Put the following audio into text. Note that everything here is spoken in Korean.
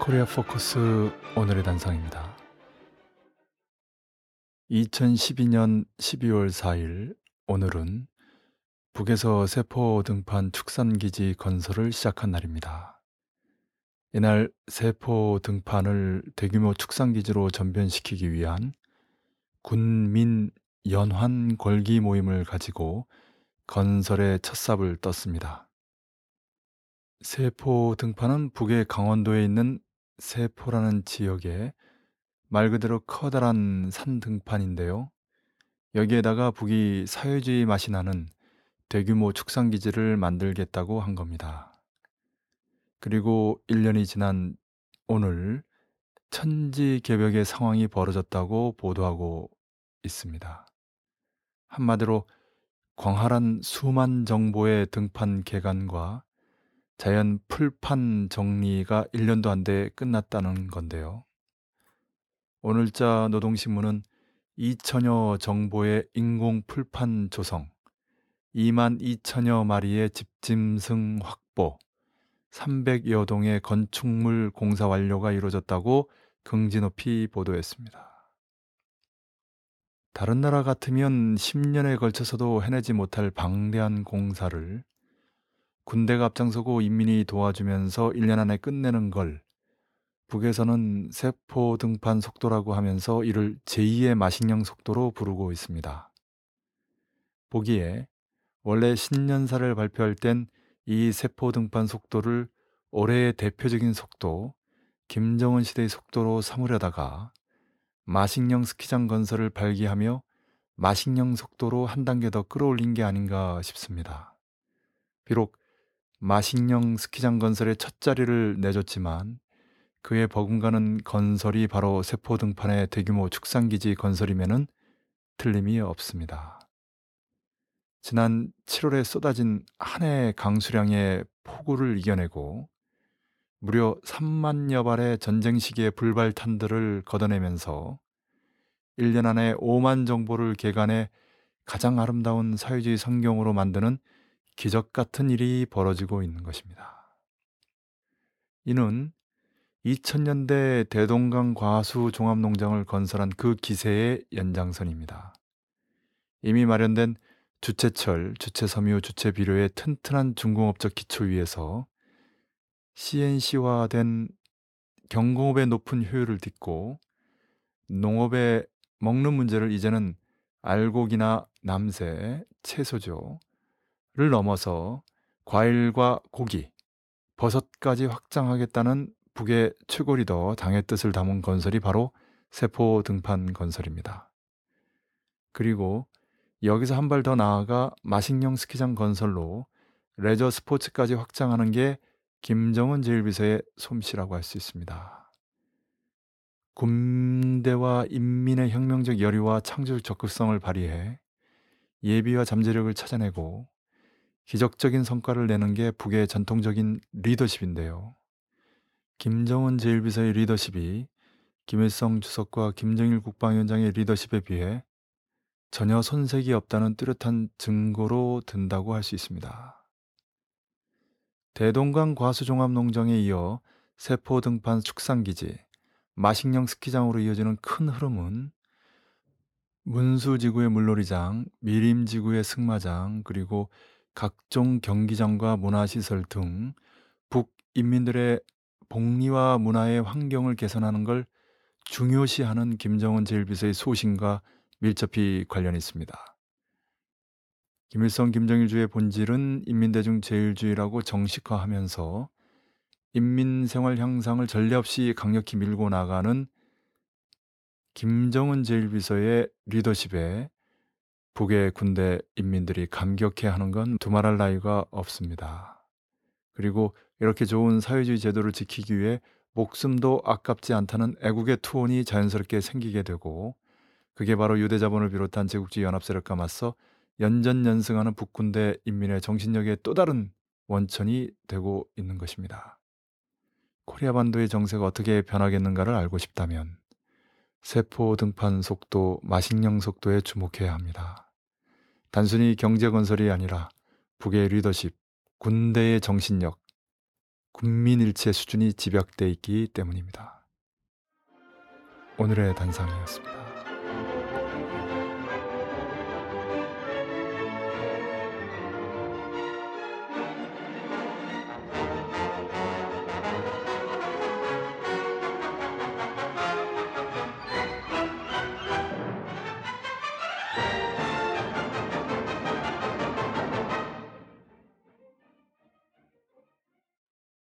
코리아 포커스 오늘의 단상입니다. 2012년 12월 4일 오늘은 북에서 세포 등판 축산기지 건설을 시작한 날입니다. 이날 세포 등판을 대규모 축산기지로 전변시키기 위한 군민 연환 걸기 모임을 가지고 건설의 첫 삽을 떴습니다. 세포 등판은 북의 강원도에 있는 세포라는 지역에 말 그대로 커다란 산 등판인데요. 여기에다가 북이 사회주의 맛이 나는 대규모 축산 기지를 만들겠다고 한 겁니다. 그리고 1년이 지난 오늘 천지 개벽의 상황이 벌어졌다고 보도하고 있습니다. 한마디로 광활한 수만 정보의 등판 개간과 자연 풀판 정리가 1년도 안 돼 끝났다는 건데요. 오늘자 노동신문은 2천여 정보의 인공 풀판 조성, 2만 2천여 마리의 집짐승 확보, 300여 동의 건축물 공사 완료가 이루어졌다고 긍지 높이 보도했습니다. 다른 나라 같으면 10년에 걸쳐서도 해내지 못할 방대한 공사를 군대가 앞장서고 인민이 도와주면서 1년 안에 끝내는 걸 북에서는 세포 등판 속도라고 하면서 이를 제2의 마식령 속도로 부르고 있습니다. 보기에 원래 신년사를 발표할 땐 이 세포 등판 속도를 올해의 대표적인 속도, 김정은 시대의 속도로 삼으려다가 마식령 스키장 건설을 발기하며 마식령 속도로 한 단계 더 끌어올린 게 아닌가 싶습니다. 비록 마식령 스키장 건설의 첫 자리를 내줬지만 그에 버금가는 건설이 바로 세포 등판의 대규모 축산기지 건설임에는 틀림이 없습니다. 지난 7월에 쏟아진 한 해 강수량의 폭우를 이겨내고 무려 3만여 발의 전쟁 시기의 불발탄들을 걷어내면서 1년 안에 5만 정보를 개간해 가장 아름다운 사회주의 성경으로 만드는 기적 같은 일이 벌어지고 있는 것입니다. 이는 2000년대 대동강 과수 종합농장을 건설한 그 기세의 연장선입니다. 이미 마련된 주체철, 주체섬유, 주체비료의 튼튼한 중공업적 기초 위에서 CNC화된 경공업의 높은 효율을 딛고 농업의 먹는 문제를 이제는 알곡이나 남새, 채소죠를 넘어서 과일과 고기, 버섯까지 확장하겠다는 북의 최고 리더 당의 뜻을 담은 건설이 바로 세포 등판 건설입니다. 그리고 여기서 한 발 더 나아가 마식령 스키장 건설로 레저 스포츠까지 확장하는 게 김정은 제1비서의 솜씨라고 할 수 있습니다. 군대와 인민의 혁명적 열의와 창조적 적극성을 발휘해 예비와 잠재력을 찾아내고 기적적인 성과를 내는 게 북의 전통적인 리더십인데요. 김정은 제1비서의 리더십이 김일성 주석과 김정일 국방위원장의 리더십에 비해 전혀 손색이 없다는 뚜렷한 증거로 든다고 할 수 있습니다. 대동강 과수종합농장에 이어 세포 등판 축산기지, 마식령 스키장으로 이어지는 큰 흐름은 문수지구의 물놀이장, 미림지구의 승마장, 그리고 각종 경기장과 문화시설 등 북인민들의 복리와 문화의 환경을 개선하는 걸 중요시하는 김정은 제1비서의 소신과 밀접히 관련이 있습니다. 김일성 김정일주의 본질은 인민대중 제일주의라고 정식화하면서 인민 생활 향상을 전례 없이 강력히 밀고 나가는 김정은 제1비서의 리더십에 북의 군대 인민들이 감격해 하는 건 두말할 나위가 없습니다. 그리고 이렇게 좋은 사회주의 제도를 지키기 위해 목숨도 아깝지 않다는 애국의 투혼이 자연스럽게 생기게 되고 그게 바로 유대자본을 비롯한 제국주의 연합세력과 맞서 연전연승하는 북군대 인민의 정신력의 또 다른 원천이 되고 있는 것입니다. 코리아 반도의 정세가 어떻게 변하겠는가를 알고 싶다면 세포 등판 속도, 마식령 속도에 주목해야 합니다. 단순히 경제 건설이 아니라 북의 리더십, 군대의 정신력, 군민일체 수준이 집약돼 있기 때문입니다. 오늘의 단상이었습니다.